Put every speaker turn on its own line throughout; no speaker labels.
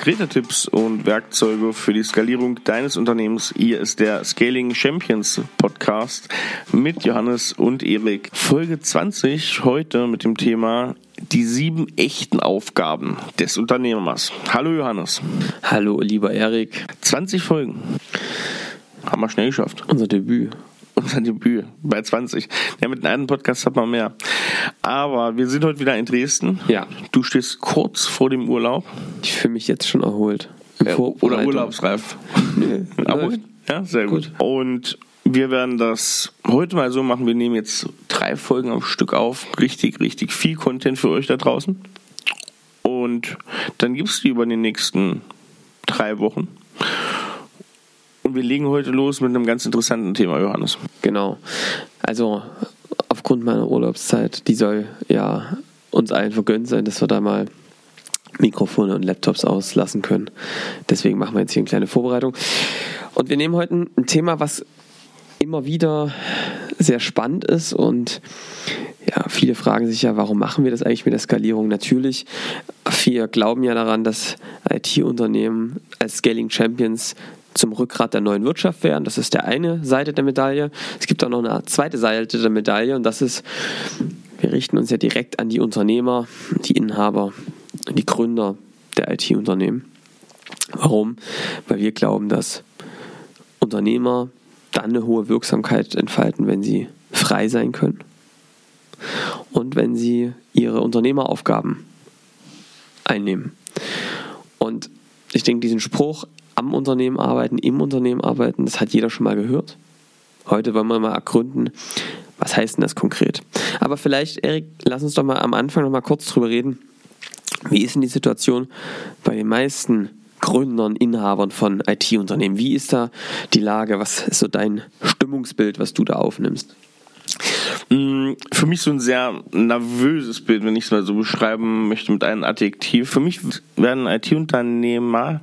konkrete Tipps und Werkzeuge für die Skalierung deines Unternehmens. Hier ist der Scaling Champions Podcast mit Johannes und Erik. Folge 20 heute mit dem Thema die sieben echten Aufgaben des Unternehmers. Hallo Johannes.
Hallo lieber Erik.
20 Folgen. Haben wir schnell geschafft.
Unser Debüt
unser Debüt bei 20. Ja, mit einem Podcast hat man mehr. Aber wir sind heute wieder in Dresden.
Ja.
Du stehst kurz vor dem Urlaub.
Ich fühle mich jetzt schon erholt.
Ja, oder urlaubsreif.
Nee,
erholt? Ja, sehr gut. gut. Und wir werden das heute mal so machen. Wir nehmen jetzt drei Folgen am Stück auf. Richtig, richtig viel Content für euch da draußen. Und dann gibt es die über die nächsten drei Wochen. Und wir legen heute los mit einem ganz interessanten Thema, Johannes.
Genau. Also aufgrund meiner Urlaubszeit, die soll ja uns allen vergönnt sein, dass wir da mal Mikrofone und Laptops auslassen können. Deswegen machen wir jetzt hier eine kleine Vorbereitung. Und wir nehmen heute ein Thema, was immer wieder sehr spannend ist und ja, viele fragen sich ja, warum machen wir das eigentlich mit der Skalierung? Natürlich, wir glauben ja daran, dass IT-Unternehmen als Scaling Champions zum Rückgrat der neuen Wirtschaft werden. Das ist der eine Seite der Medaille. Es gibt auch noch eine zweite Seite der Medaille und das ist, wir richten uns ja direkt an die Unternehmer, die Inhaber, die Gründer der IT-Unternehmen. Warum? Weil wir glauben, dass Unternehmer dann eine hohe Wirksamkeit entfalten, wenn sie frei sein können und wenn sie ihre Unternehmeraufgaben einnehmen. Und ich denke, diesen Spruch, am Unternehmen arbeiten, im Unternehmen arbeiten, das hat jeder schon mal gehört. Heute wollen wir mal ergründen, was heißt denn das konkret? Aber vielleicht, Erik, lass uns doch mal am Anfang noch mal kurz drüber reden. Wie ist denn die Situation bei den meisten Gründern, Inhabern von IT-Unternehmen? Wie ist da die Lage? Was ist so dein Stimmungsbild, was du da aufnimmst?
Mm, für mich so ein sehr nervöses Bild, wenn ich es mal so beschreiben möchte mit einem Adjektiv. Für mich werden IT-Unternehmer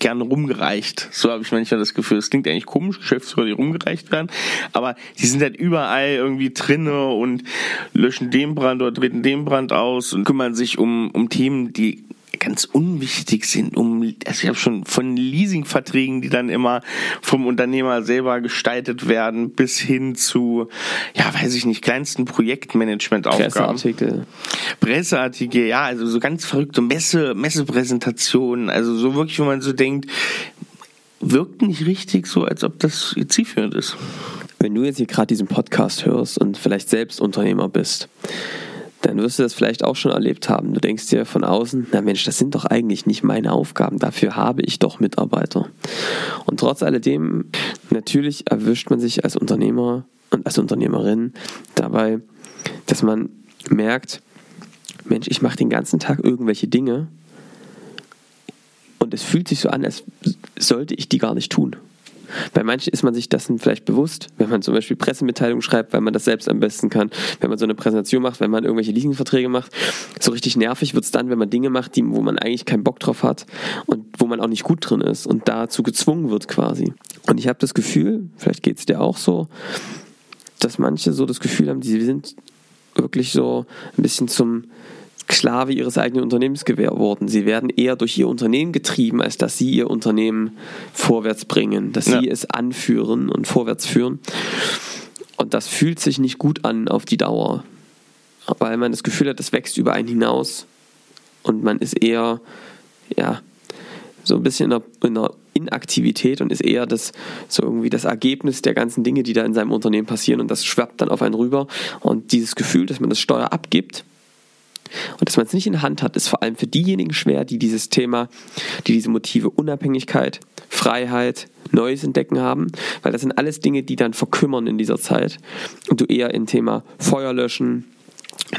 gern rumgereicht. So habe ich manchmal das Gefühl. Es klingt eigentlich komisch, Geschäftsführer, die rumgereicht werden, aber die sind halt überall irgendwie drinne und löschen den Brand oder treten den Brand aus und kümmern sich um, um Themen, die ganz unwichtig sind. Um, also ich habe schon von Leasingverträgen, die dann immer vom Unternehmer selber gestaltet werden, bis hin zu, ja, weiß ich nicht, kleinsten Projektmanagementaufgaben.
Presseartikel.
Presseartikel, ja, also so ganz verrückte Messe, Messepräsentationen, also so wirklich, wo man so denkt, wirkt nicht richtig so, als ob das zielführend ist.
Wenn du jetzt hier gerade diesen Podcast hörst und vielleicht selbst Unternehmer bist, dann wirst du das vielleicht auch schon erlebt haben. Du denkst dir von außen, na Mensch, das sind doch eigentlich nicht meine Aufgaben, dafür habe ich doch Mitarbeiter. Und trotz alledem, natürlich erwischt man sich als Unternehmer und als Unternehmerin dabei, dass man merkt, Mensch, ich mache den ganzen Tag irgendwelche Dinge und es fühlt sich so an, als sollte ich die gar nicht tun. Bei manchen ist man sich dessen vielleicht bewusst, wenn man zum Beispiel Pressemitteilungen schreibt, weil man das selbst am besten kann, wenn man so eine Präsentation macht, wenn man irgendwelche Leasingverträge macht. So richtig nervig wird es dann, wenn man Dinge macht, die, wo man eigentlich keinen Bock drauf hat und wo man auch nicht gut drin ist und dazu gezwungen wird quasi. Und ich habe das Gefühl, vielleicht geht es dir auch so, dass manche so das Gefühl haben, die sind wirklich so ein bisschen zum Sklave ihres eigenen Unternehmens geworden. Sie werden eher durch ihr Unternehmen getrieben, als dass sie ihr Unternehmen vorwärts bringen, dass ja. sie es anführen und vorwärts führen. Und das fühlt sich nicht gut an auf die Dauer, weil man das Gefühl hat, das wächst über einen hinaus und man ist eher, ja, so ein bisschen in einer, in einer Inaktivität und ist eher das so irgendwie das Ergebnis der ganzen Dinge, die da in seinem Unternehmen passieren und das schwappt dann auf einen rüber und dieses Gefühl, dass man das Steuer abgibt, und dass man es nicht in Hand hat, ist vor allem für diejenigen schwer, die dieses Thema, die diese Motive Unabhängigkeit, Freiheit, Neues entdecken haben, weil das sind alles Dinge, die dann verkümmern in dieser Zeit und du eher im Thema Feuer löschen,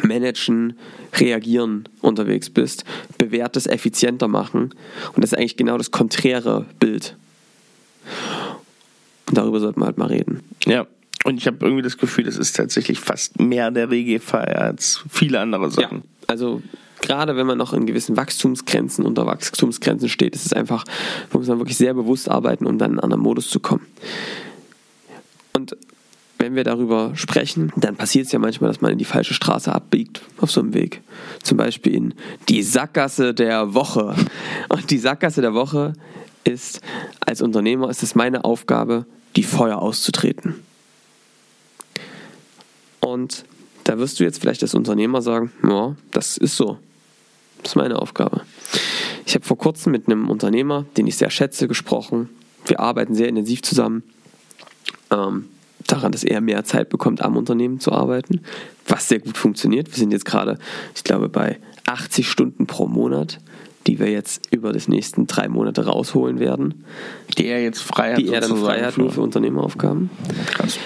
managen, reagieren unterwegs bist, bewährtes effizienter machen und das ist eigentlich genau das konträre Bild. Und darüber sollten wir halt mal reden.
Ja, und ich habe irgendwie das Gefühl, das ist tatsächlich fast mehr der Regelfall als viele andere Sachen. Ja,
also gerade wenn man noch in gewissen Wachstumsgrenzen unter Wachstumsgrenzen steht, ist es einfach, muss man wirklich sehr bewusst arbeiten, um dann in einen anderen Modus zu kommen. Und wenn wir darüber sprechen, dann passiert es ja manchmal, dass man in die falsche Straße abbiegt auf so einem Weg. Zum Beispiel in die Sackgasse der Woche. Und die Sackgasse der Woche ist, als Unternehmer ist es meine Aufgabe, die Feuer auszutreten. Und da wirst du jetzt vielleicht als Unternehmer sagen, ja, das ist so. Das ist meine Aufgabe. Ich habe vor kurzem mit einem Unternehmer, den ich sehr schätze, gesprochen. Wir arbeiten sehr intensiv zusammen. Ähm, daran, dass er mehr Zeit bekommt, am Unternehmen zu arbeiten, was sehr gut funktioniert. Wir sind jetzt gerade, ich glaube, bei 80 Stunden pro Monat, die wir jetzt über die nächsten drei Monate rausholen werden.
Die er jetzt frei hat.
Die er dann frei hat, nur für Unternehmeraufgaben. Krass.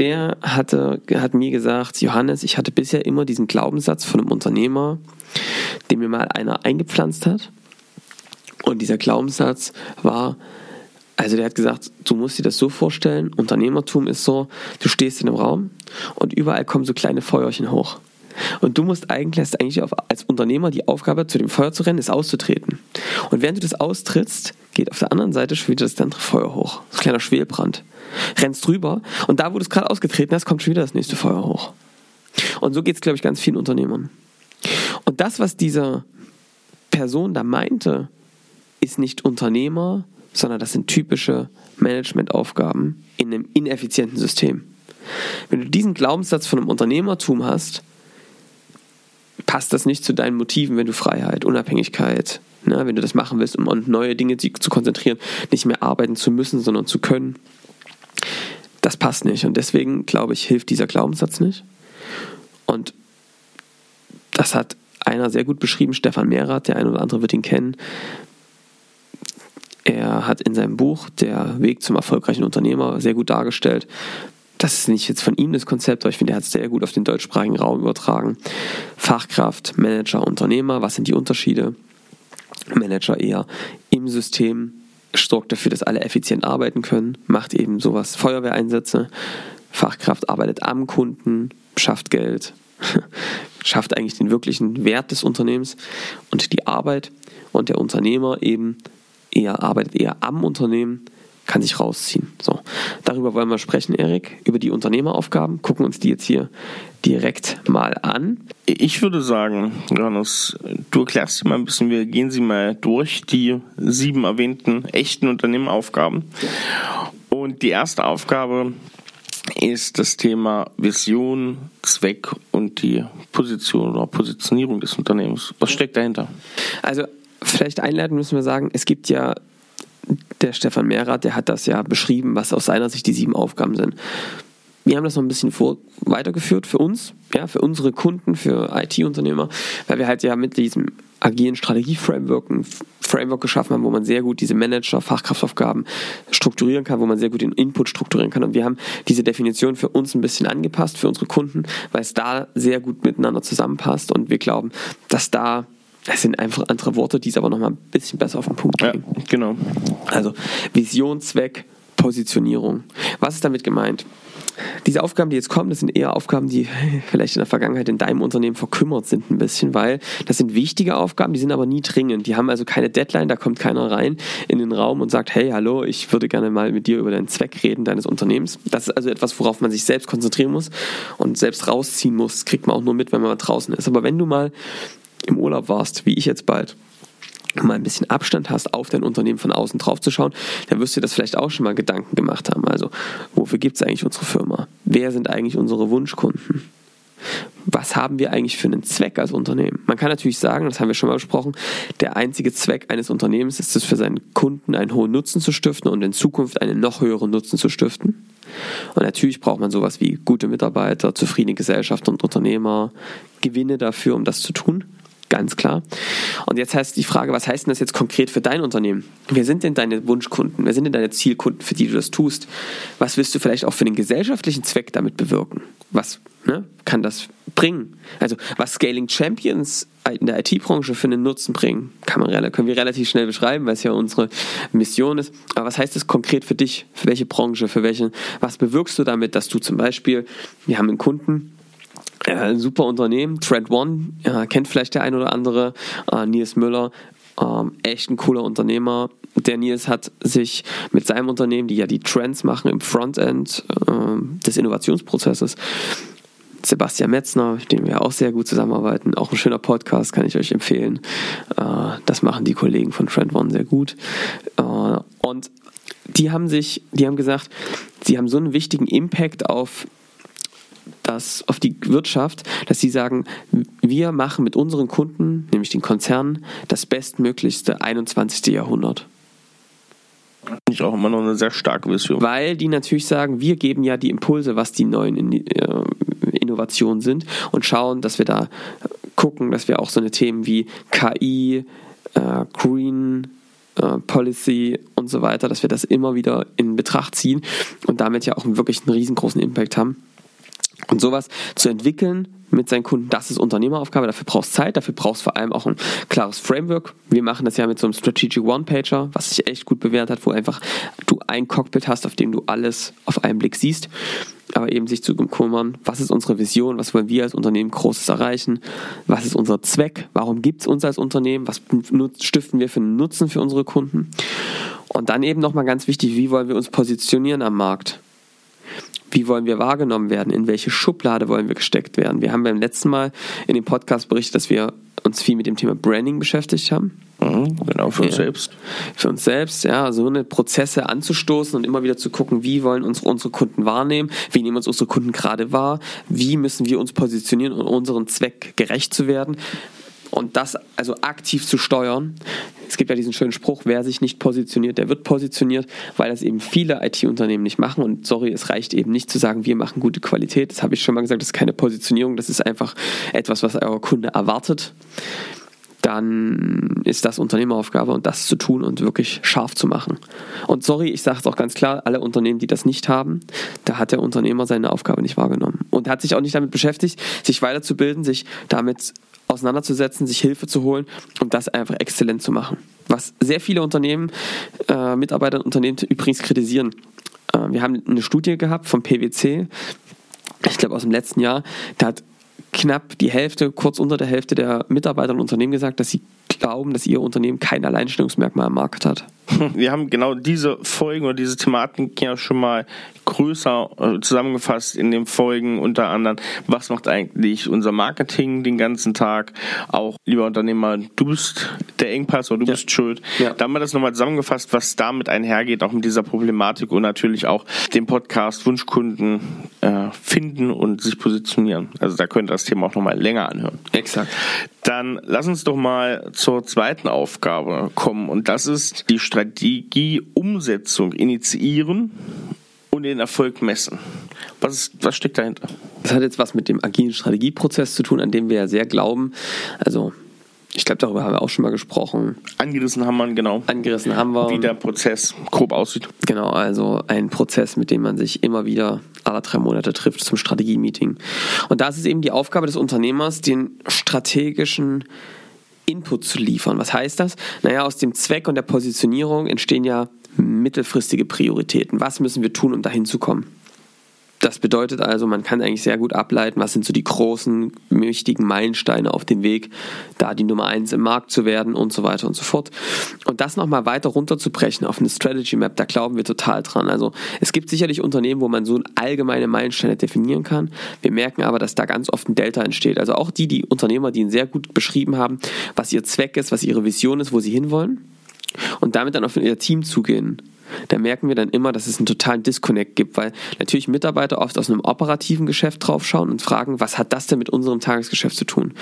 Der hatte, hat mir gesagt, Johannes, ich hatte bisher immer diesen Glaubenssatz von einem Unternehmer, den mir mal einer eingepflanzt hat. Und dieser Glaubenssatz war, also der hat gesagt, du musst dir das so vorstellen, Unternehmertum ist so, du stehst in einem Raum und überall kommen so kleine Feuerchen hoch. Und du musst eigentlich, hast eigentlich als Unternehmer die Aufgabe, zu dem Feuer zu rennen, ist auszutreten. Und während du das austrittst, geht auf der anderen Seite schon wieder das andere Feuer hoch. Das ist ein kleiner Schwelbrand. Rennst drüber und da, wo du es gerade ausgetreten hast, kommt schon wieder das nächste Feuer hoch. Und so geht es, glaube ich, ganz vielen Unternehmern. Und das, was diese Person da meinte, ist nicht Unternehmer, sondern das sind typische Managementaufgaben in einem ineffizienten System. Wenn du diesen Glaubenssatz von einem Unternehmertum hast, passt das nicht zu deinen Motiven, wenn du Freiheit, Unabhängigkeit, ne, wenn du das machen willst, um auf neue Dinge zu konzentrieren, nicht mehr arbeiten zu müssen, sondern zu können. Das passt nicht. Und deswegen, glaube ich, hilft dieser Glaubenssatz nicht. Und das hat einer sehr gut beschrieben, Stefan Mehrath, der ein oder andere wird ihn kennen. Er hat in seinem Buch Der Weg zum erfolgreichen Unternehmer sehr gut dargestellt. Das ist nicht jetzt von ihm das Konzept, aber ich finde, er hat es sehr gut auf den deutschsprachigen Raum übertragen. Fachkraft, Manager, Unternehmer, was sind die Unterschiede? Manager eher im System, sorgt dafür, dass alle effizient arbeiten können, macht eben sowas Feuerwehreinsätze. Fachkraft arbeitet am Kunden, schafft Geld, schafft eigentlich den wirklichen Wert des Unternehmens und die Arbeit und der Unternehmer eben eher arbeitet eher am Unternehmen, kann sich rausziehen. So, darüber wollen wir sprechen, Erik, über die Unternehmeraufgaben. Gucken uns die jetzt hier direkt mal an.
Ich würde sagen, Johannes, du erklärst sie mal ein bisschen, wir gehen sie mal durch, die sieben erwähnten echten Unternehmeraufgaben. Und die erste Aufgabe ist das Thema Vision, Zweck und die Position oder Positionierung des Unternehmens. Was steckt dahinter?
Also vielleicht einleiten müssen wir sagen, es gibt ja, der Stefan Mehrath, der hat das ja beschrieben, was aus seiner Sicht die sieben Aufgaben sind. Wir haben das noch ein bisschen vor, weitergeführt für uns, ja, für unsere Kunden, für IT-Unternehmer, weil wir halt ja mit diesem agilen Strategie-Framework ein Framework geschaffen haben, wo man sehr gut diese Manager, Fachkraftaufgaben strukturieren kann, wo man sehr gut den Input strukturieren kann. Und wir haben diese Definition für uns ein bisschen angepasst, für unsere Kunden, weil es da sehr gut miteinander zusammenpasst und wir glauben, dass da das sind einfach andere Worte, die es aber nochmal ein bisschen besser auf den Punkt bringen.
Ja, genau.
Also Vision, Zweck, Positionierung. Was ist damit gemeint? Diese Aufgaben, die jetzt kommen, das sind eher Aufgaben, die vielleicht in der Vergangenheit in deinem Unternehmen verkümmert sind ein bisschen, weil das sind wichtige Aufgaben, die sind aber nie dringend. Die haben also keine Deadline, da kommt keiner rein in den Raum und sagt, hey, hallo, ich würde gerne mal mit dir über den Zweck reden deines Unternehmens. Das ist also etwas, worauf man sich selbst konzentrieren muss und selbst rausziehen muss. Das kriegt man auch nur mit, wenn man mal draußen ist. Aber wenn du mal im Urlaub warst, wie ich jetzt bald, mal ein bisschen Abstand hast, auf dein Unternehmen von außen drauf zu schauen, dann wirst du dir das vielleicht auch schon mal Gedanken gemacht haben. Also, wofür gibt es eigentlich unsere Firma? Wer sind eigentlich unsere Wunschkunden? Was haben wir eigentlich für einen Zweck als Unternehmen? Man kann natürlich sagen, das haben wir schon mal besprochen, der einzige Zweck eines Unternehmens ist es, für seinen Kunden einen hohen Nutzen zu stiften und in Zukunft einen noch höheren Nutzen zu stiften. Und natürlich braucht man sowas wie gute Mitarbeiter, zufriedene Gesellschaft und Unternehmer, Gewinne dafür, um das zu tun. Ganz klar. Und jetzt heißt die Frage, was heißt denn das jetzt konkret für dein Unternehmen? Wer sind denn deine Wunschkunden? Wer sind denn deine Zielkunden, für die du das tust? Was willst du vielleicht auch für den gesellschaftlichen Zweck damit bewirken? Was ne, kann das bringen? Also, was Scaling Champions in der IT-Branche für einen Nutzen bringen, kann man, können wir relativ schnell beschreiben, weil es ja unsere Mission ist. Aber was heißt das konkret für dich? Für welche Branche? Für welchen? Was bewirkst du damit, dass du zum Beispiel, wir haben einen Kunden, äh, super Unternehmen, Trend One, ja, kennt vielleicht der ein oder andere, äh, Nils Müller, ähm, echt ein cooler Unternehmer, Der Nils hat sich mit seinem Unternehmen, die ja die Trends machen im Frontend äh, des Innovationsprozesses, Sebastian Metzner, mit dem wir auch sehr gut zusammenarbeiten. Auch ein schöner Podcast, kann ich euch empfehlen. Äh, das machen die Kollegen von Trend One sehr gut. Äh, und die haben sich, die haben gesagt, sie haben so einen wichtigen Impact auf das, auf die Wirtschaft, dass sie sagen, wir machen mit unseren Kunden, nämlich den Konzernen, das bestmöglichste 21. Jahrhundert.
Finde ich auch immer noch eine sehr starke Vision.
Weil die natürlich sagen, wir geben ja die Impulse, was die neuen äh, Innovationen sind und schauen, dass wir da gucken, dass wir auch so eine Themen wie KI, äh, Green, äh, Policy und so weiter, dass wir das immer wieder in Betracht ziehen und damit ja auch wirklich einen riesengroßen Impact haben. Und sowas zu entwickeln mit seinen Kunden, das ist Unternehmeraufgabe. Dafür brauchst Zeit, dafür brauchst vor allem auch ein klares Framework. Wir machen das ja mit so einem Strategic One-Pager, was sich echt gut bewährt hat, wo einfach du ein Cockpit hast, auf dem du alles auf einen Blick siehst. Aber eben sich zu kümmern, was ist unsere Vision, was wollen wir als Unternehmen Großes erreichen, was ist unser Zweck, warum gibt es uns als Unternehmen, was stiften wir für einen Nutzen für unsere Kunden. Und dann eben nochmal ganz wichtig, wie wollen wir uns positionieren am Markt wie wollen wir wahrgenommen werden, in welche Schublade wollen wir gesteckt werden. Wir haben beim letzten Mal in dem Podcast berichtet, dass wir uns viel mit dem Thema Branding beschäftigt haben.
Mhm, genau, für uns ja. selbst.
Für uns selbst, ja, so eine Prozesse anzustoßen und immer wieder zu gucken, wie wollen uns unsere Kunden wahrnehmen, wie nehmen uns unsere Kunden gerade wahr, wie müssen wir uns positionieren, um unserem Zweck gerecht zu werden und das also aktiv zu steuern. Es gibt ja diesen schönen Spruch, wer sich nicht positioniert, der wird positioniert, weil das eben viele IT-Unternehmen nicht machen. Und sorry, es reicht eben nicht zu sagen, wir machen gute Qualität. Das habe ich schon mal gesagt, das ist keine Positionierung, das ist einfach etwas, was euer Kunde erwartet. Dann ist das Unternehmeraufgabe und das zu tun und wirklich scharf zu machen. Und sorry, ich sage es auch ganz klar, alle Unternehmen, die das nicht haben, da hat der Unternehmer seine Aufgabe nicht wahrgenommen und hat sich auch nicht damit beschäftigt, sich weiterzubilden, sich damit auseinanderzusetzen, sich Hilfe zu holen und das einfach exzellent zu machen. Was sehr viele Unternehmen, äh, Mitarbeiter und Unternehmen übrigens kritisieren. Äh, wir haben eine Studie gehabt vom PwC, ich glaube aus dem letzten Jahr, da hat knapp die Hälfte, kurz unter der Hälfte der Mitarbeiter und Unternehmen gesagt, dass sie glauben, dass ihr Unternehmen kein Alleinstellungsmerkmal am Markt hat.
Wir haben genau diese Folgen oder diese Thematik ja schon mal größer äh, zusammengefasst in den Folgen unter anderem, was macht eigentlich unser Marketing den ganzen Tag? Auch, lieber Unternehmer, du bist der Engpass oder du ja. bist schuld. Ja. Da haben wir das nochmal zusammengefasst, was damit einhergeht, auch mit dieser Problematik und natürlich auch den Podcast Wunschkunden äh, finden und sich positionieren. Also da könnt ihr das Thema auch nochmal länger anhören.
Exakt.
Dann lass uns doch mal zur zweiten Aufgabe kommen und das ist die Strategieumsetzung initiieren und den Erfolg messen. Was, ist, was steckt dahinter?
Das hat jetzt was mit dem agilen Strategieprozess zu tun, an dem wir ja sehr glauben. Also ich glaube, darüber haben wir auch schon mal gesprochen.
Angerissen haben wir, genau.
Angerissen haben wir.
Wie der Prozess grob aussieht.
Genau, also ein Prozess, mit dem man sich immer wieder alle drei Monate trifft zum Strategie-Meeting. Und da ist es eben die Aufgabe des Unternehmers, den strategischen Input zu liefern. Was heißt das? Naja, aus dem Zweck und der Positionierung entstehen ja mittelfristige Prioritäten. Was müssen wir tun, um dahin zu kommen? Das bedeutet also, man kann eigentlich sehr gut ableiten, was sind so die großen, mächtigen Meilensteine auf dem Weg, da die Nummer eins im Markt zu werden und so weiter und so fort. Und das nochmal weiter runterzubrechen auf eine Strategy Map, da glauben wir total dran. Also es gibt sicherlich Unternehmen, wo man so allgemeine Meilensteine definieren kann. Wir merken aber, dass da ganz oft ein Delta entsteht. Also auch die, die Unternehmer, die ihn sehr gut beschrieben haben, was ihr Zweck ist, was ihre Vision ist, wo sie hinwollen und damit dann auf ihr Team zugehen, da merken wir dann immer, dass es einen totalen Disconnect gibt, weil natürlich Mitarbeiter oft aus einem operativen Geschäft draufschauen und fragen, was hat das denn mit unserem Tagesgeschäft zu tun?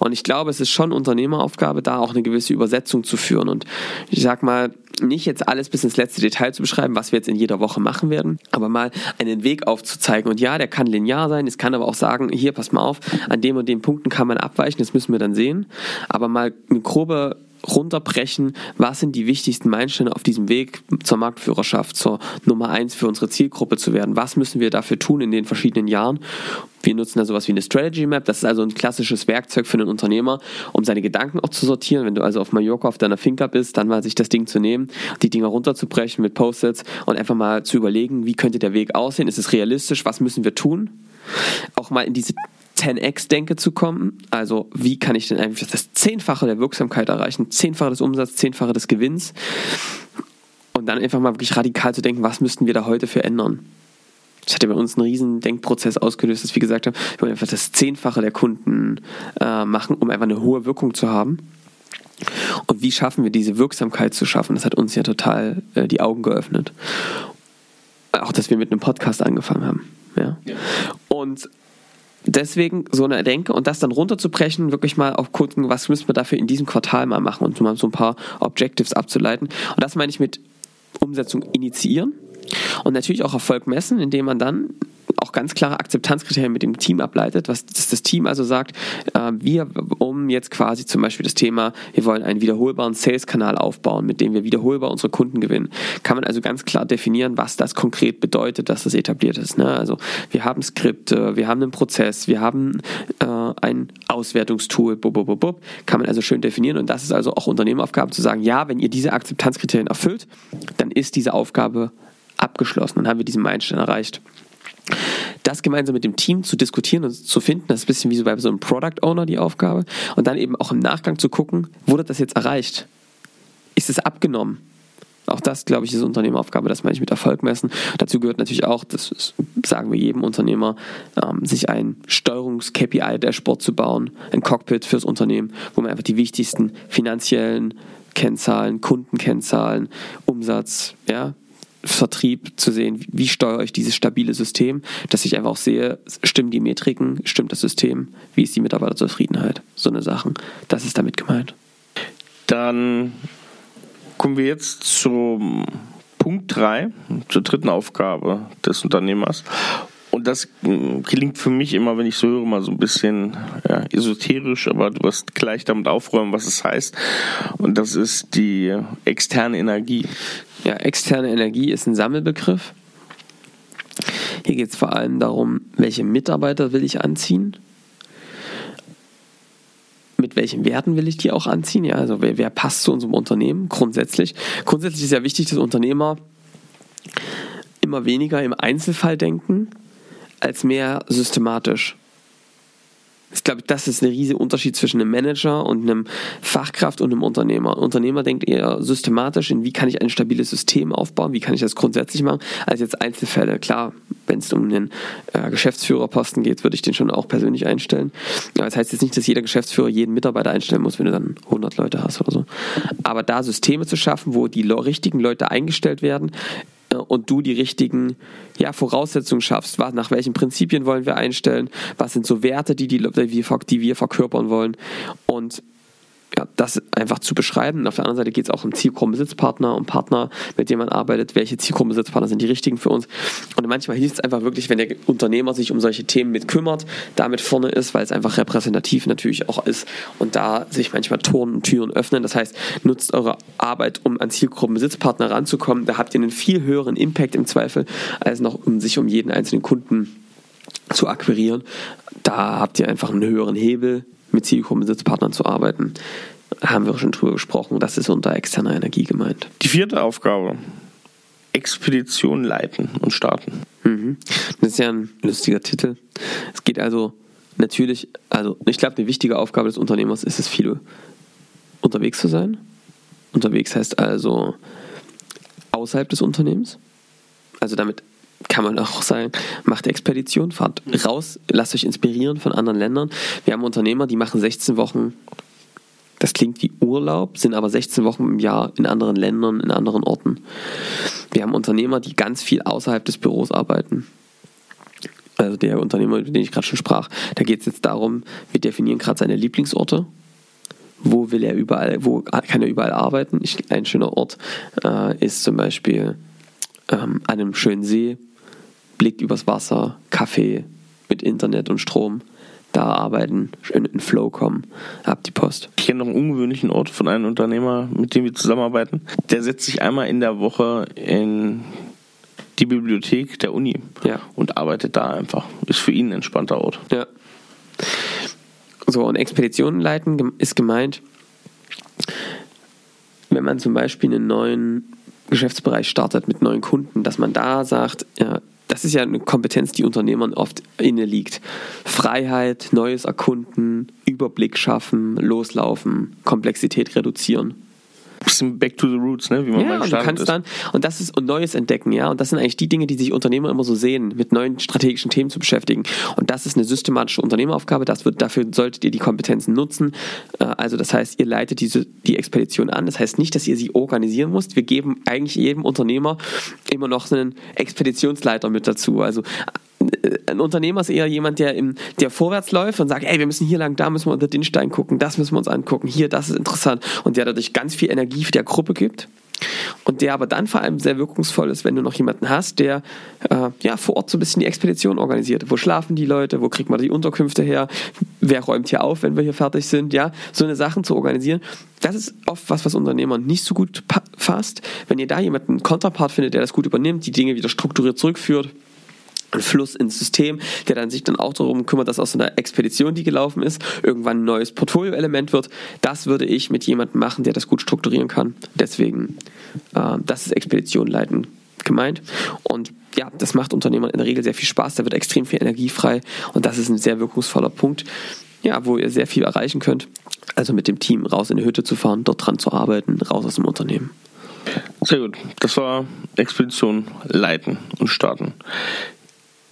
Und ich glaube, es ist schon Unternehmeraufgabe, da auch eine gewisse Übersetzung zu führen und ich sag mal, nicht jetzt alles bis ins letzte Detail zu beschreiben, was wir jetzt in jeder Woche machen werden, aber mal einen Weg aufzuzeigen. Und ja, der kann linear sein, es kann aber auch sagen, hier, pass mal auf, an dem und dem Punkten kann man abweichen, das müssen wir dann sehen. Aber mal eine grobe runterbrechen, was sind die wichtigsten Meilensteine auf diesem Weg zur Marktführerschaft, zur Nummer eins für unsere Zielgruppe zu werden. Was müssen wir dafür tun in den verschiedenen Jahren? Wir nutzen da sowas wie eine Strategy Map. Das ist also ein klassisches Werkzeug für einen Unternehmer, um seine Gedanken auch zu sortieren. Wenn du also auf Mallorca auf deiner Finca bist, dann mal sich das Ding zu nehmen, die Dinger runterzubrechen mit Post-its und einfach mal zu überlegen, wie könnte der Weg aussehen? Ist es realistisch? Was müssen wir tun? Auch mal in diese 10x-Denke zu kommen. Also wie kann ich denn einfach das Zehnfache der Wirksamkeit erreichen, Zehnfache des Umsatzes, Zehnfache des Gewinns. Und dann einfach mal wirklich radikal zu denken, was müssten wir da heute für ändern. Das hat ja bei uns einen riesen Denkprozess ausgelöst, dass wir gesagt haben, wir wollen einfach das Zehnfache der Kunden äh, machen, um einfach eine hohe Wirkung zu haben. Und wie schaffen wir diese Wirksamkeit zu schaffen? Das hat uns ja total äh, die Augen geöffnet. Auch, dass wir mit einem Podcast angefangen haben. Ja. ja. Und deswegen so eine Denke und das dann runterzubrechen, wirklich mal auf gucken, was müssen wir dafür in diesem Quartal mal machen und mal so ein paar Objectives abzuleiten. Und das meine ich mit Umsetzung initiieren und natürlich auch Erfolg messen, indem man dann auch ganz klare Akzeptanzkriterien mit dem Team ableitet, was das Team also sagt, äh, wir, um jetzt quasi zum Beispiel das Thema, wir wollen einen wiederholbaren Sales-Kanal aufbauen, mit dem wir wiederholbar unsere Kunden gewinnen, kann man also ganz klar definieren, was das konkret bedeutet, dass das etabliert ist. Ne? Also wir haben Skripte, wir haben einen Prozess, wir haben äh, ein Auswertungstool, bub, bub, bub, kann man also schön definieren und das ist also auch Unternehmeraufgabe zu sagen, ja, wenn ihr diese Akzeptanzkriterien erfüllt, dann ist diese Aufgabe abgeschlossen, dann haben wir diesen Meilenstein erreicht. Das gemeinsam mit dem Team zu diskutieren und zu finden, das ist ein bisschen wie so bei so einem Product Owner die Aufgabe. Und dann eben auch im Nachgang zu gucken, wurde das jetzt erreicht? Ist es abgenommen? Auch das, glaube ich, ist Unternehmeraufgabe, das meine ich mit Erfolg messen. Dazu gehört natürlich auch, das sagen wir jedem Unternehmer, ähm, sich ein Steuerungs-KPI-Dashboard zu bauen, ein Cockpit fürs Unternehmen, wo man einfach die wichtigsten finanziellen Kennzahlen, Kundenkennzahlen, Umsatz, ja, Vertrieb zu sehen, wie steuere ich dieses stabile System, dass ich einfach auch sehe, stimmen die Metriken, stimmt das System, wie ist die Mitarbeiterzufriedenheit, so eine Sachen. Das ist damit gemeint.
Dann kommen wir jetzt zum Punkt 3, zur dritten Aufgabe des Unternehmers. Und das klingt für mich immer, wenn ich so höre, mal so ein bisschen ja, esoterisch, aber du wirst gleich damit aufräumen, was es heißt. Und das ist die externe Energie.
Ja, externe Energie ist ein Sammelbegriff. Hier geht es vor allem darum, welche Mitarbeiter will ich anziehen, mit welchen Werten will ich die auch anziehen, ja, also wer, wer passt zu unserem Unternehmen grundsätzlich. Grundsätzlich ist ja wichtig, dass Unternehmer immer weniger im Einzelfall denken, als mehr systematisch ich glaube, das ist ein riesiger Unterschied zwischen einem Manager und einem Fachkraft und einem Unternehmer. Ein Unternehmer denkt eher systematisch in, wie kann ich ein stabiles System aufbauen, wie kann ich das grundsätzlich machen, als jetzt Einzelfälle. Klar, wenn es um den äh, Geschäftsführerposten geht, würde ich den schon auch persönlich einstellen. Aber das heißt jetzt nicht, dass jeder Geschäftsführer jeden Mitarbeiter einstellen muss, wenn du dann 100 Leute hast oder so. Aber da Systeme zu schaffen, wo die richtigen Leute eingestellt werden, und du die richtigen ja, Voraussetzungen schaffst, was, nach welchen Prinzipien wollen wir einstellen, was sind so Werte, die, die, die wir verkörpern wollen. Und ja, das einfach zu beschreiben. Auf der anderen Seite geht es auch um Zielgruppenbesitzpartner, um Partner, mit denen man arbeitet. Welche Zielgruppenbesitzpartner sind die richtigen für uns? Und manchmal hilft es einfach wirklich, wenn der Unternehmer sich um solche Themen mit kümmert, damit vorne ist, weil es einfach repräsentativ natürlich auch ist und da sich manchmal Toren und Türen öffnen. Das heißt, nutzt eure Arbeit, um an Zielgruppenbesitzpartner ranzukommen. Da habt ihr einen viel höheren Impact im Zweifel, als noch um sich um jeden einzelnen Kunden zu akquirieren. Da habt ihr einfach einen höheren Hebel, mit Zielgruppenbesitzpartnern zu arbeiten. Haben wir schon drüber gesprochen, das ist unter externer Energie gemeint.
Die vierte Aufgabe. Expedition leiten und starten.
Mhm. Das ist ja ein lustiger Titel. Es geht also natürlich, also ich glaube, eine wichtige Aufgabe des Unternehmers ist es, viel unterwegs zu sein. Unterwegs heißt also außerhalb des Unternehmens. Also damit kann man auch sagen, macht Expedition, fahrt raus, lasst euch inspirieren von anderen Ländern. Wir haben Unternehmer, die machen 16 Wochen, das klingt wie Urlaub, sind aber 16 Wochen im Jahr in anderen Ländern, in anderen Orten. Wir haben Unternehmer, die ganz viel außerhalb des Büros arbeiten. Also der Unternehmer, über den ich gerade schon sprach, da geht es jetzt darum, wir definieren gerade seine Lieblingsorte wo will er überall, wo kann er überall arbeiten. Ich, ein schöner Ort äh, ist zum Beispiel ähm, an einem schönen See, Blick übers Wasser, Kaffee mit Internet und Strom. Da arbeiten, schön in Flow kommen, ab die Post.
Ich kenne noch einen ungewöhnlichen Ort von einem Unternehmer, mit dem wir zusammenarbeiten. Der setzt sich einmal in der Woche in die Bibliothek der Uni
ja.
und arbeitet da einfach. Ist für ihn ein entspannter Ort.
Ja. So, und Expeditionen leiten ist gemeint, wenn man zum Beispiel einen neuen Geschäftsbereich startet mit neuen Kunden, dass man da sagt, ja, das ist ja eine Kompetenz, die Unternehmern oft inne liegt. Freiheit, Neues erkunden, Überblick schaffen, loslaufen, Komplexität reduzieren
bisschen back to the roots, ne?
wie man ja, und du kannst ist. dann und das ist und Neues entdecken, ja. Und das sind eigentlich die Dinge, die sich Unternehmer immer so sehen, mit neuen strategischen Themen zu beschäftigen. Und das ist eine systematische Unternehmeraufgabe. Das wird dafür solltet ihr die Kompetenzen nutzen. Äh, also das heißt, ihr leitet diese die Expedition an. Das heißt nicht, dass ihr sie organisieren müsst. Wir geben eigentlich jedem Unternehmer immer noch einen Expeditionsleiter mit dazu. Also ein Unternehmer ist eher jemand, der, im, der vorwärts läuft und sagt, ey, wir müssen hier lang, da müssen wir unter den Stein gucken, das müssen wir uns angucken, hier, das ist interessant. Und der dadurch ganz viel Energie für der Gruppe gibt. Und der aber dann vor allem sehr wirkungsvoll ist, wenn du noch jemanden hast, der äh, ja vor Ort so ein bisschen die Expedition organisiert. Wo schlafen die Leute? Wo kriegt man die Unterkünfte her? Wer räumt hier auf, wenn wir hier fertig sind? Ja, so eine Sachen zu organisieren. Das ist oft was, was Unternehmern nicht so gut fasst. Wenn ihr da jemanden, Kontrapart findet, der das gut übernimmt, die Dinge wieder strukturiert zurückführt, Fluss ins System, der dann sich dann auch darum kümmert, dass aus einer Expedition, die gelaufen ist, irgendwann ein neues Portfolioelement wird. Das würde ich mit jemandem machen, der das gut strukturieren kann. Deswegen, äh, das ist Expedition leiten gemeint. Und ja, das macht Unternehmern in der Regel sehr viel Spaß, da wird extrem viel Energie frei und das ist ein sehr wirkungsvoller Punkt, ja, wo ihr sehr viel erreichen könnt. Also mit dem Team raus in die Hütte zu fahren, dort dran zu arbeiten, raus aus dem Unternehmen.
Sehr gut. Das war Expedition leiten und starten.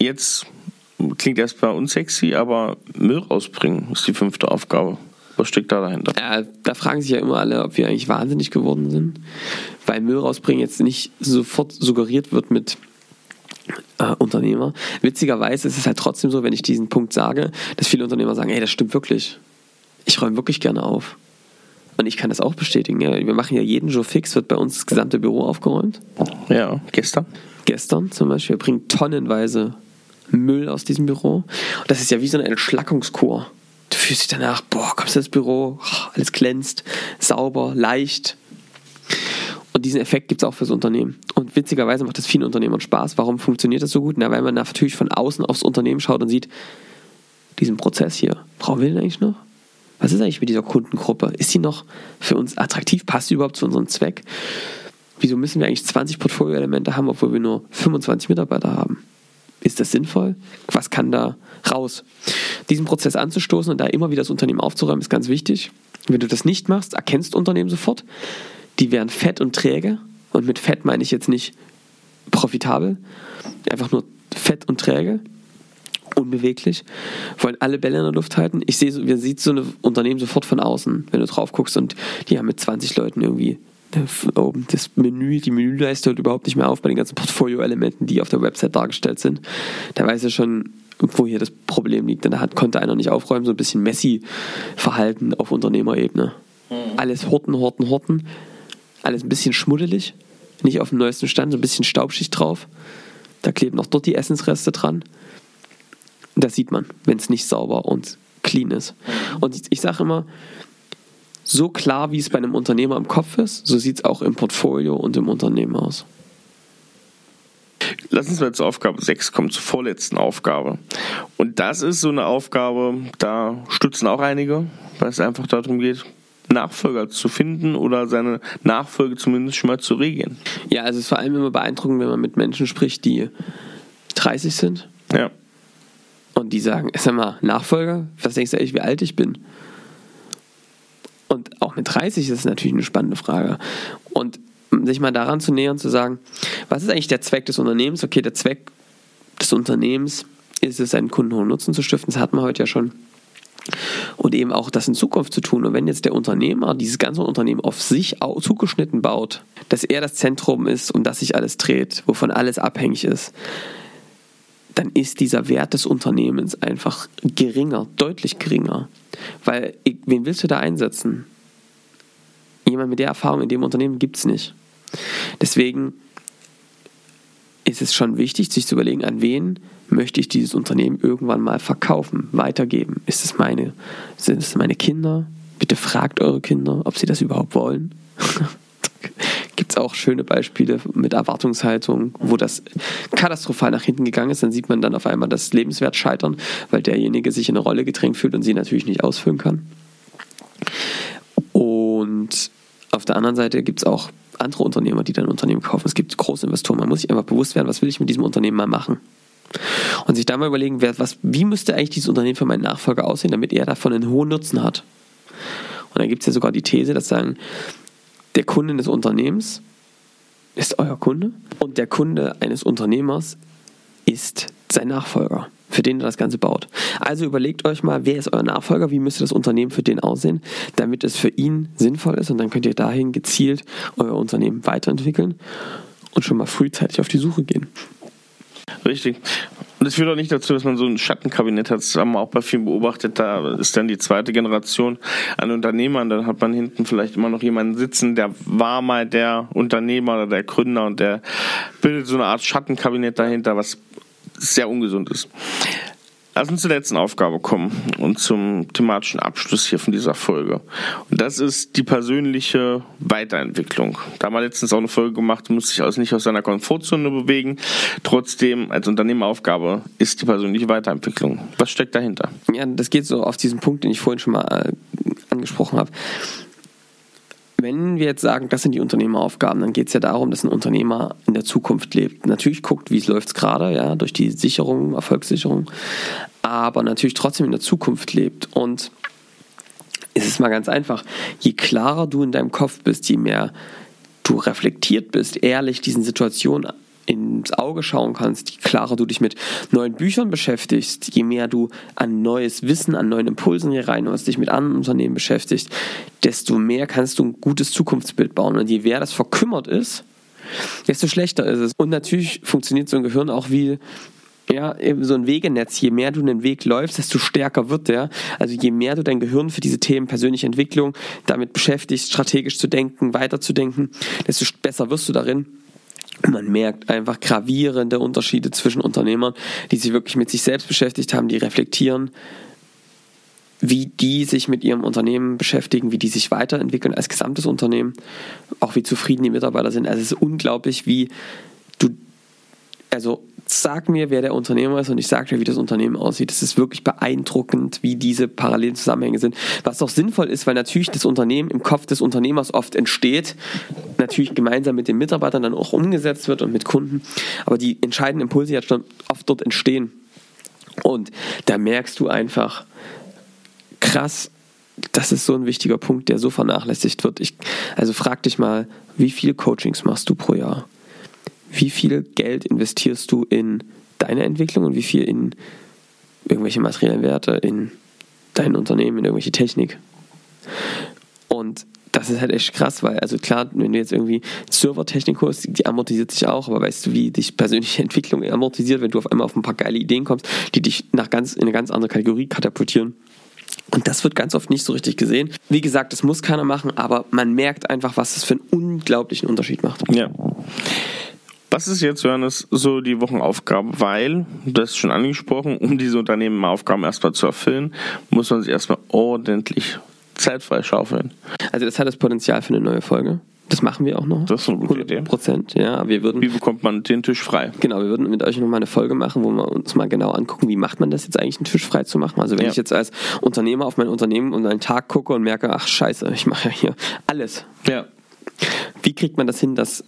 Jetzt klingt erstmal unsexy, aber Müll rausbringen ist die fünfte Aufgabe. Was steckt da dahinter?
Ja, da fragen sich ja immer alle, ob wir eigentlich wahnsinnig geworden sind, weil Müll rausbringen jetzt nicht sofort suggeriert wird mit äh, Unternehmer. Witzigerweise ist es halt trotzdem so, wenn ich diesen Punkt sage, dass viele Unternehmer sagen, hey, das stimmt wirklich. Ich räume wirklich gerne auf. Und ich kann das auch bestätigen. Ja. Wir machen ja jeden Jour fix, wird bei uns das gesamte Büro aufgeräumt.
Ja, gestern.
Gestern zum Beispiel. Wir bringen tonnenweise Müll aus diesem Büro. Und das ist ja wie so eine Entschlackungskur. Du fühlst dich danach, boah, kommst du ins Büro, alles glänzt, sauber, leicht. Und diesen Effekt gibt es auch fürs Unternehmen. Und witzigerweise macht das vielen Unternehmern Spaß. Warum funktioniert das so gut? Na, weil man natürlich von außen aufs Unternehmen schaut und sieht, diesen Prozess hier, brauchen wir den eigentlich noch? Was ist eigentlich mit dieser Kundengruppe? Ist sie noch für uns attraktiv? Passt sie überhaupt zu unserem Zweck? Wieso müssen wir eigentlich 20 Portfolioelemente haben, obwohl wir nur 25 Mitarbeiter haben? Ist das sinnvoll? Was kann da raus? Diesen Prozess anzustoßen und da immer wieder das Unternehmen aufzuräumen, ist ganz wichtig. Wenn du das nicht machst, erkennst Unternehmen sofort, die werden fett und träge. Und mit fett meine ich jetzt nicht profitabel, einfach nur fett und träge, unbeweglich, wollen alle Bälle in der Luft halten. Ich sehe, wir sieht so ein Unternehmen sofort von außen, wenn du drauf guckst und die haben mit 20 Leuten irgendwie das Menü, die Menüleiste hört überhaupt nicht mehr auf bei den ganzen Portfolio-Elementen, die auf der Website dargestellt sind. Da weiß er schon, wo hier das Problem liegt. Denn da hat, konnte einer nicht aufräumen, so ein bisschen Messi-Verhalten auf Unternehmerebene. Mhm. Alles horten, horten, horten. Alles ein bisschen schmuddelig. Nicht auf dem neuesten Stand, so ein bisschen Staubschicht drauf. Da kleben noch dort die Essensreste dran. Das sieht man, wenn es nicht sauber und clean ist. Mhm. Und ich, ich sage immer, so klar, wie es bei einem Unternehmer im Kopf ist, so sieht es auch im Portfolio und im Unternehmen aus.
Lass uns mal zur Aufgabe 6 kommen, zur vorletzten Aufgabe. Und das ist so eine Aufgabe, da stützen auch einige, weil es einfach darum geht, Nachfolger zu finden oder seine Nachfolge zumindest schon mal zu regeln.
Ja, also es ist vor allem immer beeindruckend, wenn man mit Menschen spricht, die 30 sind.
Ja.
Und die sagen, sag mal, Nachfolger, was denkst du eigentlich, wie alt ich bin? Und auch mit 30 ist es natürlich eine spannende Frage. Und sich mal daran zu nähern, zu sagen, was ist eigentlich der Zweck des Unternehmens? Okay, der Zweck des Unternehmens ist es, einen Kunden hohen Nutzen zu stiften. Das hatten wir heute ja schon. Und eben auch das in Zukunft zu tun. Und wenn jetzt der Unternehmer dieses ganze Unternehmen auf sich zugeschnitten baut, dass er das Zentrum ist, um das sich alles dreht, wovon alles abhängig ist, dann ist dieser Wert des Unternehmens einfach geringer, deutlich geringer. Weil, wen willst du da einsetzen? Jemand mit der Erfahrung in dem Unternehmen gibt es nicht. Deswegen ist es schon wichtig, sich zu überlegen, an wen möchte ich dieses Unternehmen irgendwann mal verkaufen, weitergeben. Ist es meine, sind es meine Kinder? Bitte fragt eure Kinder, ob sie das überhaupt wollen. gibt es auch schöne Beispiele mit Erwartungshaltung, wo das katastrophal nach hinten gegangen ist. Dann sieht man dann auf einmal das Lebenswert scheitern, weil derjenige sich in eine Rolle gedrängt fühlt und sie natürlich nicht ausfüllen kann. Und auf der anderen Seite gibt es auch andere Unternehmer, die dann Unternehmen kaufen. Es gibt große Investoren. Man muss sich einfach bewusst werden, was will ich mit diesem Unternehmen mal machen? Und sich da mal überlegen, wer, was, wie müsste eigentlich dieses Unternehmen für meinen Nachfolger aussehen, damit er davon einen hohen Nutzen hat. Und dann gibt es ja sogar die These, dass sagen, der Kunde des Unternehmens ist euer Kunde und der Kunde eines Unternehmers ist sein Nachfolger, für den er das Ganze baut. Also überlegt euch mal, wer ist euer Nachfolger, wie müsste das Unternehmen für den aussehen, damit es für ihn sinnvoll ist und dann könnt ihr dahin gezielt euer Unternehmen weiterentwickeln und schon mal frühzeitig auf die Suche gehen.
Richtig. Und es führt auch nicht dazu, dass man so ein Schattenkabinett hat. Das haben wir auch bei vielen beobachtet. Da ist dann die zweite Generation an Unternehmern. Dann hat man hinten vielleicht immer noch jemanden sitzen, der war mal der Unternehmer oder der Gründer und der bildet so eine Art Schattenkabinett dahinter, was sehr ungesund ist. Lass uns zur letzten Aufgabe kommen und zum thematischen Abschluss hier von dieser Folge. Und das ist die persönliche Weiterentwicklung. Da haben wir letztens auch eine Folge gemacht, muss sich also nicht aus seiner Komfortzone bewegen. Trotzdem, als Unternehmeraufgabe ist die persönliche Weiterentwicklung. Was steckt dahinter?
Ja, das geht so auf diesen Punkt, den ich vorhin schon mal äh, angesprochen habe. Wenn wir jetzt sagen, das sind die Unternehmeraufgaben, dann geht es ja darum, dass ein Unternehmer in der Zukunft lebt. Natürlich guckt, wie es läuft gerade, ja, durch die Sicherung, Erfolgssicherung, aber natürlich trotzdem in der Zukunft lebt. Und es ist mal ganz einfach, je klarer du in deinem Kopf bist, je mehr du reflektiert bist, ehrlich diesen Situationen ins Auge schauen kannst, je klarer du dich mit neuen Büchern beschäftigst, je mehr du an neues Wissen, an neuen Impulsen hier reinholst, dich mit anderen Unternehmen beschäftigst, desto mehr kannst du ein gutes Zukunftsbild bauen. Und je mehr das verkümmert ist, desto schlechter ist es. Und natürlich funktioniert so ein Gehirn auch wie ja, eben so ein Wegenetz. Je mehr du einen Weg läufst, desto stärker wird der. Also je mehr du dein Gehirn für diese Themen persönliche Entwicklung damit beschäftigst, strategisch zu denken, weiterzudenken, desto besser wirst du darin. Man merkt einfach gravierende Unterschiede zwischen Unternehmern, die sich wirklich mit sich selbst beschäftigt haben, die reflektieren, wie die sich mit ihrem Unternehmen beschäftigen, wie die sich weiterentwickeln als gesamtes Unternehmen, auch wie zufrieden die Mitarbeiter sind. Also es ist unglaublich, wie du, also sag mir, wer der Unternehmer ist und ich sage dir, wie das Unternehmen aussieht. Es ist wirklich beeindruckend, wie diese parallelen Zusammenhänge sind. Was auch sinnvoll ist, weil natürlich das Unternehmen im Kopf des Unternehmers oft entsteht, natürlich gemeinsam mit den Mitarbeitern dann auch umgesetzt wird und mit Kunden, aber die entscheidenden Impulse ja schon oft dort entstehen. Und da merkst du einfach, krass, das ist so ein wichtiger Punkt, der so vernachlässigt wird. Ich, also frag dich mal, wie viele Coachings machst du pro Jahr? Wie viel Geld investierst du in deine Entwicklung und wie viel in irgendwelche materiellen Werte, in dein Unternehmen, in irgendwelche Technik. Und das ist halt echt krass, weil, also klar, wenn du jetzt irgendwie Servertechnik holst, die amortisiert sich auch, aber weißt du, wie dich persönliche Entwicklung amortisiert, wenn du auf einmal auf ein paar geile Ideen kommst, die dich nach ganz, in eine ganz andere Kategorie katapultieren. Und das wird ganz oft nicht so richtig gesehen. Wie gesagt, das muss keiner machen, aber man merkt einfach, was das für einen unglaublichen Unterschied macht.
Ja. Was ist jetzt, Johannes, so die Wochenaufgabe? Weil, du hast schon angesprochen, um diese Unternehmenaufgaben erstmal zu erfüllen, muss man sich erstmal ordentlich Zeit freischaufeln.
Also das hat das Potenzial für eine neue Folge. Das machen wir auch noch.
Das ist eine gute Idee.
Prozent, ja. Wir würden,
wie bekommt man den Tisch frei?
Genau, wir würden mit euch nochmal eine Folge machen, wo wir uns mal genau angucken, wie macht man das jetzt eigentlich, einen Tisch frei zu machen. Also wenn ja. ich jetzt als Unternehmer auf mein Unternehmen und einen Tag gucke und merke, ach scheiße, ich mache ja hier alles.
Ja.
Wie kriegt man das hin, dass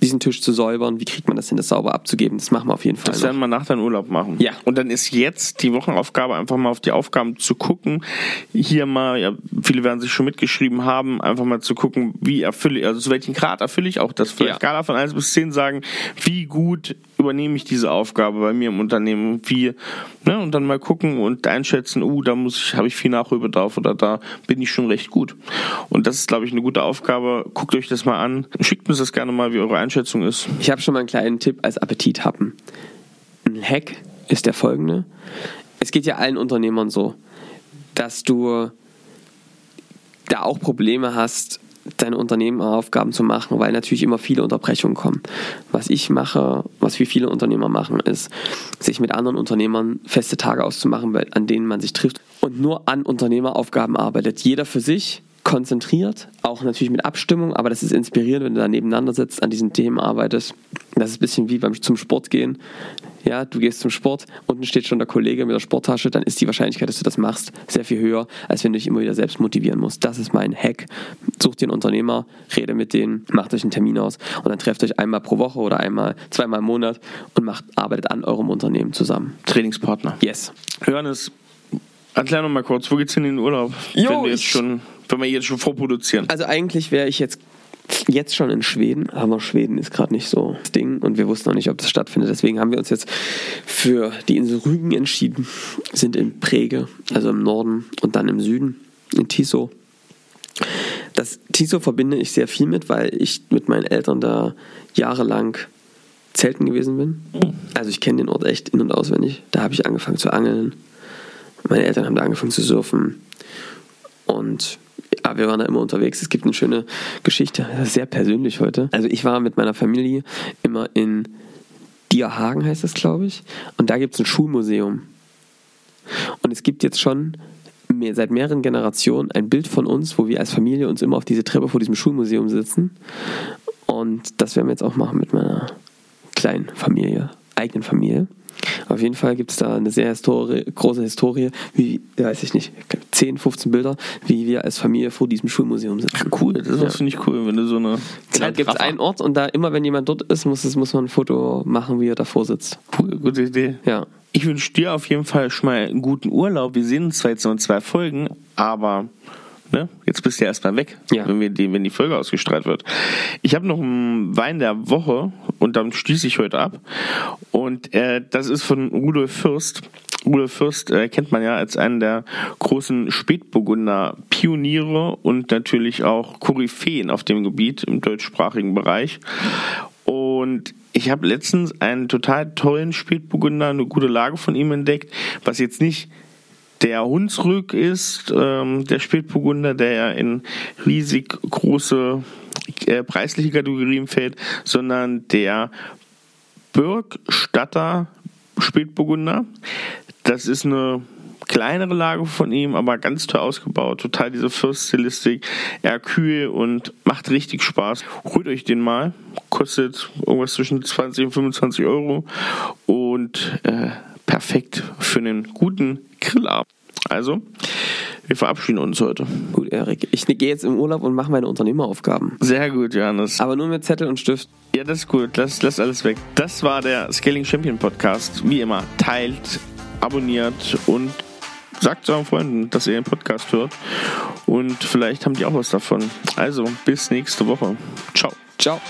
diesen Tisch zu säubern. Wie kriegt man das hin, das sauber abzugeben? Das machen wir auf jeden Fall.
Das werden wir nach deinem Urlaub machen.
Ja.
Und dann ist jetzt die Wochenaufgabe, einfach mal auf die Aufgaben zu gucken. Hier mal, ja, viele werden sich schon mitgeschrieben haben, einfach mal zu gucken, wie erfülle ich, also zu welchem Grad erfülle ich auch das. Vielleicht ja. Skala von 1 bis 10 sagen, wie gut übernehme ich diese Aufgabe bei mir im Unternehmen, wie, ne, und dann mal gucken und einschätzen, uh, da muss ich, habe ich viel Nachholbedarf oder da bin ich schon recht gut. Und das ist, glaube ich, eine gute Aufgabe. Guckt euch das mal an. Schickt uns das gerne mal, wie eure Einschätzung ist.
Ich habe schon mal einen kleinen Tipp als Appetithappen. Ein Hack ist der folgende. Es geht ja allen Unternehmern so, dass du da auch Probleme hast, deine Unternehmeraufgaben zu machen, weil natürlich immer viele Unterbrechungen kommen. Was ich mache, was wir viele Unternehmer machen, ist, sich mit anderen Unternehmern feste Tage auszumachen, an denen man sich trifft und nur an Unternehmeraufgaben arbeitet. Jeder für sich konzentriert, auch natürlich mit Abstimmung, aber das ist inspirierend, wenn du da nebeneinander sitzt, an diesen Themen arbeitest. Das ist ein bisschen wie beim zum Sport gehen. Ja, du gehst zum Sport, unten steht schon der Kollege mit der Sporttasche, dann ist die Wahrscheinlichkeit, dass du das machst, sehr viel höher, als wenn du dich immer wieder selbst motivieren musst. Das ist mein Hack. Such dir einen Unternehmer, rede mit denen, macht euch einen Termin aus und dann trefft euch einmal pro Woche oder einmal, zweimal im Monat und macht, arbeitet an eurem Unternehmen zusammen.
Trainingspartner.
Yes.
Johannes, erklär noch mal kurz, wo geht's hin in den Urlaub?
Jo,
wenn wir jetzt
ich-
schon, wenn wir jetzt schon vorproduzieren.
Also eigentlich wäre ich jetzt jetzt schon in Schweden, aber Schweden ist gerade nicht so das Ding und wir wussten noch nicht, ob das stattfindet. Deswegen haben wir uns jetzt für die Insel Rügen entschieden, sind in Prege, also im Norden und dann im Süden, in Tiso. Das Tiso verbinde ich sehr viel mit, weil ich mit meinen Eltern da jahrelang zelten gewesen bin. Also ich kenne den Ort echt in- und auswendig. Da habe ich angefangen zu angeln. Meine Eltern haben da angefangen zu surfen. Und ja, wir waren da immer unterwegs. Es gibt eine schöne Geschichte, sehr persönlich heute. Also ich war mit meiner Familie immer in Dierhagen, heißt das, glaube ich. Und da gibt es ein Schulmuseum. Und es gibt jetzt schon mehr, seit mehreren Generationen ein Bild von uns, wo wir als Familie uns immer auf diese Treppe vor diesem Schulmuseum sitzen. Und das werden wir jetzt auch machen mit meiner kleinen Familie, eigenen Familie. Auf jeden Fall gibt es da eine sehr histori große Historie, wie, weiß ich nicht, 10, 15 Bilder, wie wir als Familie vor diesem Schulmuseum sitzen.
Cool, das
Ja.
finde ich cool, wenn du so eine
Da gibt es einen Ort und da immer, wenn jemand dort ist, muss, muss man ein Foto machen, wie er davor sitzt.
Cool, gute Idee.
Ja.
Ich wünsche dir auf jeden Fall schon mal einen guten Urlaub. Wir sehen uns zwar jetzt noch in zwei Folgen, aber ne, jetzt bist du ja erstmal weg,
Ja.
wenn, wir die, wenn die Folge ausgestrahlt wird. Ich habe noch einen Wein der Woche und dann schließe ich heute ab. Und äh, das ist von Rudolf Fürst. Rudolf Fürst äh, kennt man ja als einen der großen Spätburgunder Pioniere und natürlich auch Koryphäen auf dem Gebiet im deutschsprachigen Bereich. Und ich habe letztens einen total tollen Spätburgunder, eine gute Lage von ihm entdeckt, was jetzt nicht der Hunsrück ist, ähm, der Spätburgunder, der ja in riesig große äh, preisliche Kategorien fällt, sondern der Birkstatter Spätburgunder. Das ist eine kleinere Lage von ihm, aber ganz toll ausgebaut. Total diese Fürststilistik. Eher kühl und macht richtig Spaß. Holt euch den mal. Kostet irgendwas zwischen 20 und 25 Euro. Und äh, perfekt für einen guten Grillabend. Also, wir verabschieden uns heute.
Gut, Erik. Ich gehe jetzt im Urlaub und mache meine Unternehmeraufgaben.
Sehr gut, Johannes.
Aber nur mit Zettel und Stift.
Ja, das ist gut. Lass, lass alles weg. Das war der Scaling Champion Podcast. Wie immer, teilt, abonniert und sagt zu euren Freunden, dass ihr den Podcast hört. Und vielleicht haben die auch was davon. Also, bis nächste Woche. Ciao.
Ciao.